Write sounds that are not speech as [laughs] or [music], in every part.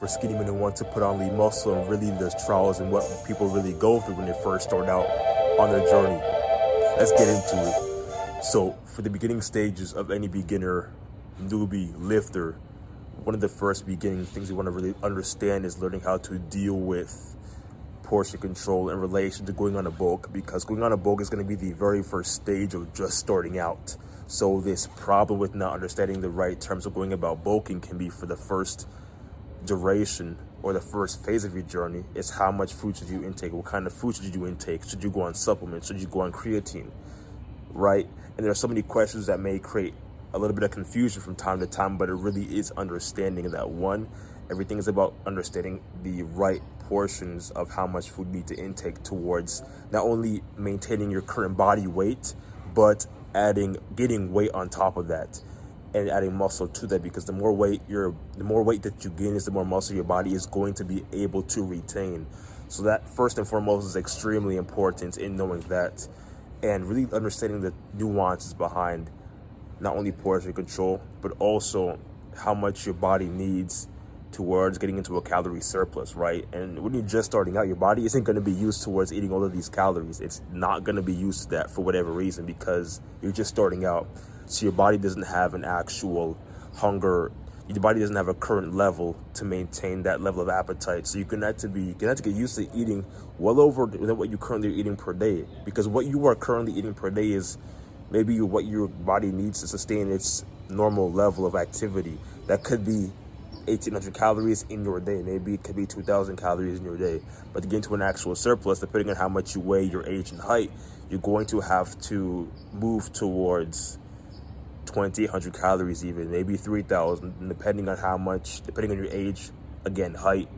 for skinny men who want to put on lean muscle and really the trials and what people really go through when they first start out on their journey. Let's get into it. So, for the beginning stages of any beginner, newbie, lifter, one of the first beginning things you want to really understand is learning how to deal with portion control in relation to going on a bulk because going on a bulk is going to be the very first stage of just starting out. So this problem with not understanding the right terms of going about bulking can be for the first duration or the first phase of your journey is how much food should you intake? What kind of food should you intake? Should you go on supplements? Should you go on creatine? Right? And there are so many questions that may create a little bit of confusion from time to time, but it really is understanding that one, everything is about understanding the right portions of how much food you need to intake towards not only maintaining your current body weight, but adding, getting weight on top of that and adding muscle to that because the more weight you're the more weight that you gain is the more muscle your body is going to be able to retain. So that first and foremost is extremely important in knowing that and really understanding the nuances behind not only portion control but also how much your body needs towards getting into a calorie surplus right and when you're just starting out your body isn't going to be used towards eating all of these calories it's not going to be used to that for whatever reason because you're just starting out so your body doesn't have an actual hunger. Your body doesn't have a current level to maintain that level of appetite. So you're gonna have to be, you're gonna have to get used to eating well over what you currently are eating per day. Because what you are currently eating per day is maybe what your body needs to sustain its normal level of activity. That could be 1800 calories in your day. Maybe it could be 2000 calories in your day. But to get into an actual surplus, depending on how much you weigh, your age, and height, you're going to have to move towards 20, 100 calories even, maybe 3,000, depending on how much, depending on your age, again, height,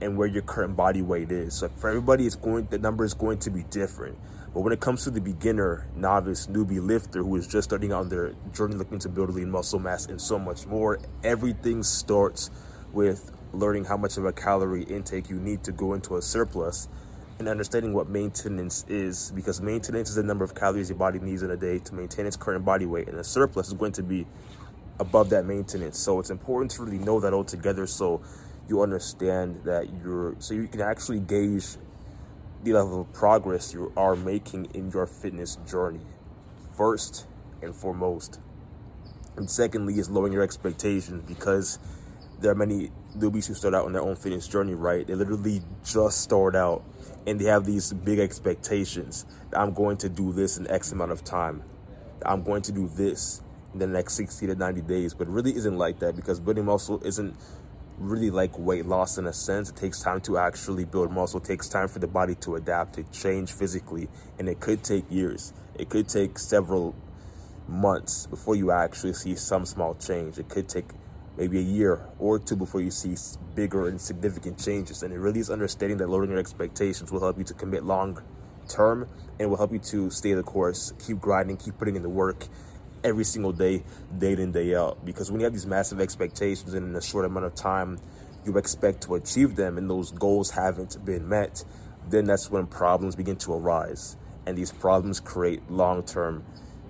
and where your current body weight is. So for everybody, it's going, the number is going to be different. But when it comes to the beginner, novice, newbie lifter who is just starting out their journey looking to build lean muscle mass and so much more, everything starts with learning how much of a calorie intake you need to go into a surplus and understanding what maintenance is because maintenance is the number of calories your body needs in a day to maintain its current body weight and a surplus is going to be above that maintenance so it's important to really know that all together so you understand that you're so you can actually gauge the level of progress you are making in your fitness journey first and foremost and secondly is lowering your expectations because there are many newbies who start out on their own fitness journey right they literally just start out and they have these big expectations. I'm going to do this in X amount of time. I'm going to do this in the next 60 to 90 days, but it really isn't like that because building muscle isn't really like weight loss in a sense. It takes time to actually build muscle. It takes time for the body to adapt, to change physically, and it could take years. It could take several months before you actually see some small change. It could take maybe a year or two before you see bigger and significant changes. And it really is understanding that lowering your expectations will help you to commit long term and will help you to stay the course, keep grinding, keep putting in the work every single day, day in, day out. Because when you have these massive expectations and in a short amount of time, you expect to achieve them and those goals haven't been met, then that's when problems begin to arise. And these problems create long term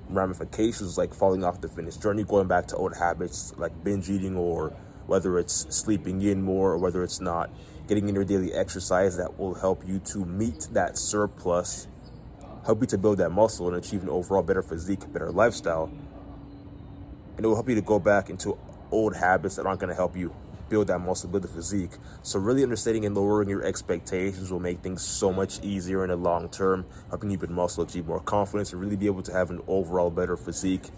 ramifications like falling off the fitness journey, going back to old habits like binge eating or whether it's sleeping in more or whether it's not, getting in your daily exercise that will help you to meet that surplus, help you to build that muscle and achieve an overall better physique, better lifestyle. And it will help you to go back into old habits that aren't going to help you build that muscle, build the physique. So really understanding and lowering your expectations will make things so much easier in the long term, helping you build muscle, achieve more confidence, and really be able to have an overall better physique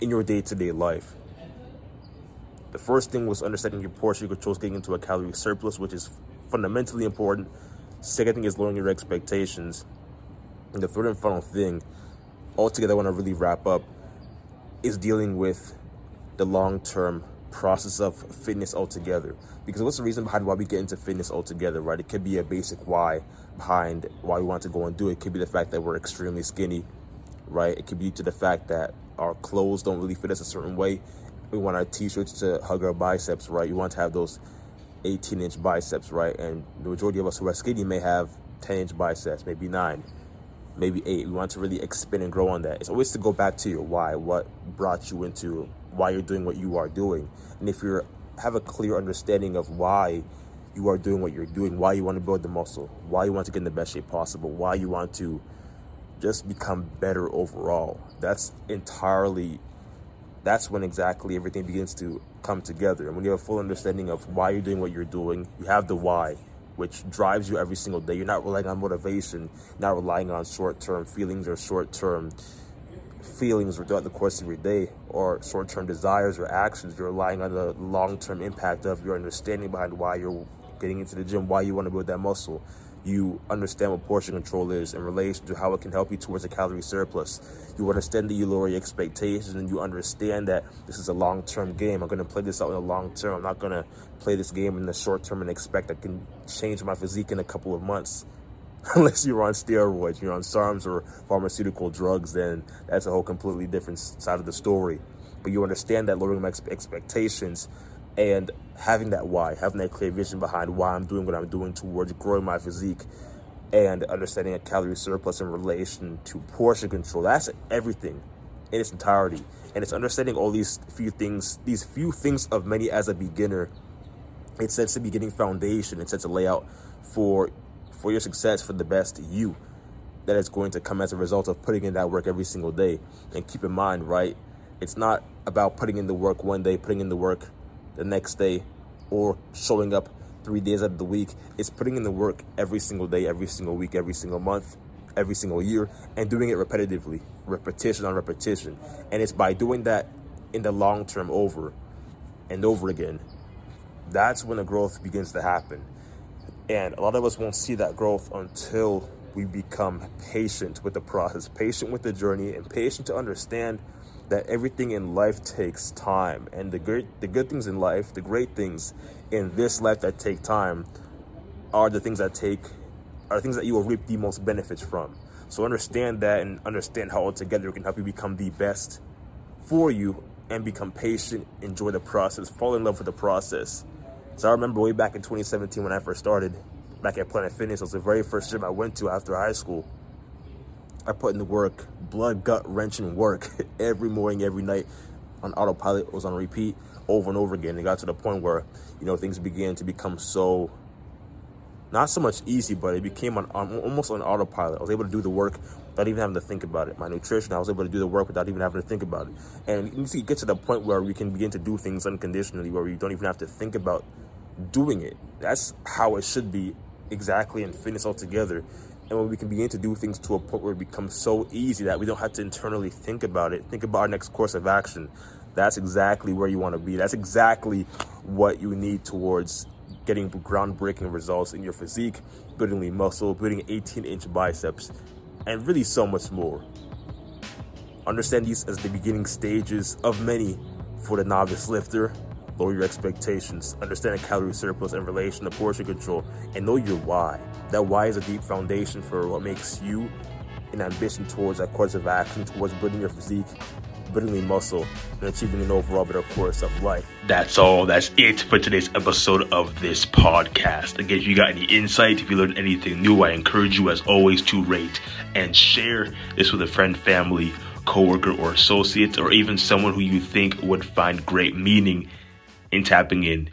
in your day-to-day life. The first thing was understanding your portion controls, getting into a calorie surplus, which is fundamentally important. Second thing is lowering your expectations. And the third and final thing, altogether, I want to really wrap up, is dealing with the long-term process of fitness altogether. Because what's the reason behind why we get into fitness altogether, right? It could be a basic why behind why we want to go and do it. It could be the fact that we're extremely skinny, right? It could be to the fact that our clothes don't really fit us a certain way. We want our t-shirts to hug our biceps, right? You want to have those 18 inch biceps, right? And the majority of us who are skinny may have 10 inch biceps, maybe nine, maybe eight. We want to really expand and grow on that. It's always to go back to your why, what brought you into why you're doing what you are doing. And if you're have a clear understanding of why you are doing what you're doing, why you want to build the muscle, why you want to get in the best shape possible, why you want to just become better overall. That's entirely that's when exactly everything begins to come together. And when you have a full understanding of why you're doing what you're doing, you have the why, which drives you every single day. You're not relying on motivation, not relying on short term feelings or short term feelings throughout the course of your day or short term desires or actions. You're relying on the long term impact of your understanding behind why you're getting into the gym, why you want to build that muscle you understand what portion control is in relation to how it can help you towards a calorie surplus. You understand that you lower your expectations and you understand that this is a long term game. I'm going to play this out in the long term. I'm not going to play this game in the short term and expect I can change my physique in a couple of months. [laughs] Unless you're on steroids, you're on SARMs or pharmaceutical drugs, then that's a whole completely different side of the story. But you understand that lowering my expectations and having that why, having that clear vision behind why I'm doing what I'm doing towards growing my physique and understanding a calorie surplus in relation to portion control. That's everything in its entirety. And it's understanding all these few things, these few things of many as a beginner. It sets the beginning foundation. It sets a layout for for your success, for the best you that is going to come as a result of putting in that work every single day. And keep in mind, right? It's not about putting in the work one day, putting in the work the next day or showing up three days out of the week. It's putting in the work every single day, every single week, every single month, every single year, and doing it repetitively, repetition on repetition. And it's by doing that in the long term over and over again, that's when the growth begins to happen. And a lot of us won't see that growth until we become patient with the process, patient with the journey, and patient to understand that everything in life takes time. And the great the good things in life the great things in this life that take time are the things that take are things that you will reap the most benefits from. So understand that and understand how altogether it can help you become the best for you and become patient enjoy the process fall in love with the process so i remember way back in 2017 when i first started back at planet fitness it was the very first gym i went to after high school I put in the work, blood, gut wrenching work [laughs] every morning, every night on autopilot. Was on repeat over and over again. It got to the point where, you know, things began to become so, not so much easy, but it became on, on almost on autopilot. I was able to do the work without even having to think about it. My nutrition, I was able to do the work without even having to think about it. And you see, you get to the point where we can begin to do things unconditionally, where we don't even have to think about doing it. That's how it should be exactly in fitness altogether and when we can begin to do things to a point where it becomes so easy that we don't have to internally think about it, think about our next course of action, that's exactly where you want to be. That's exactly what you need towards getting groundbreaking results in your physique, building lean muscle, building 18 inch biceps, and really so much more. Understand these as the beginning stages of many for the novice lifter lower your expectations, understand a calorie surplus in relation to portion control, and know your why. That why is a deep foundation for what makes you an ambition towards that course of action, towards building your physique, building the muscle, and achieving an overall better course of life. That's all. That's it for today's episode of this podcast. Again, if you got any insight, if you learned anything new, I encourage you as always to rate and share this with a friend, family, coworker, or associate, or even someone who you think would find great meaning in tapping in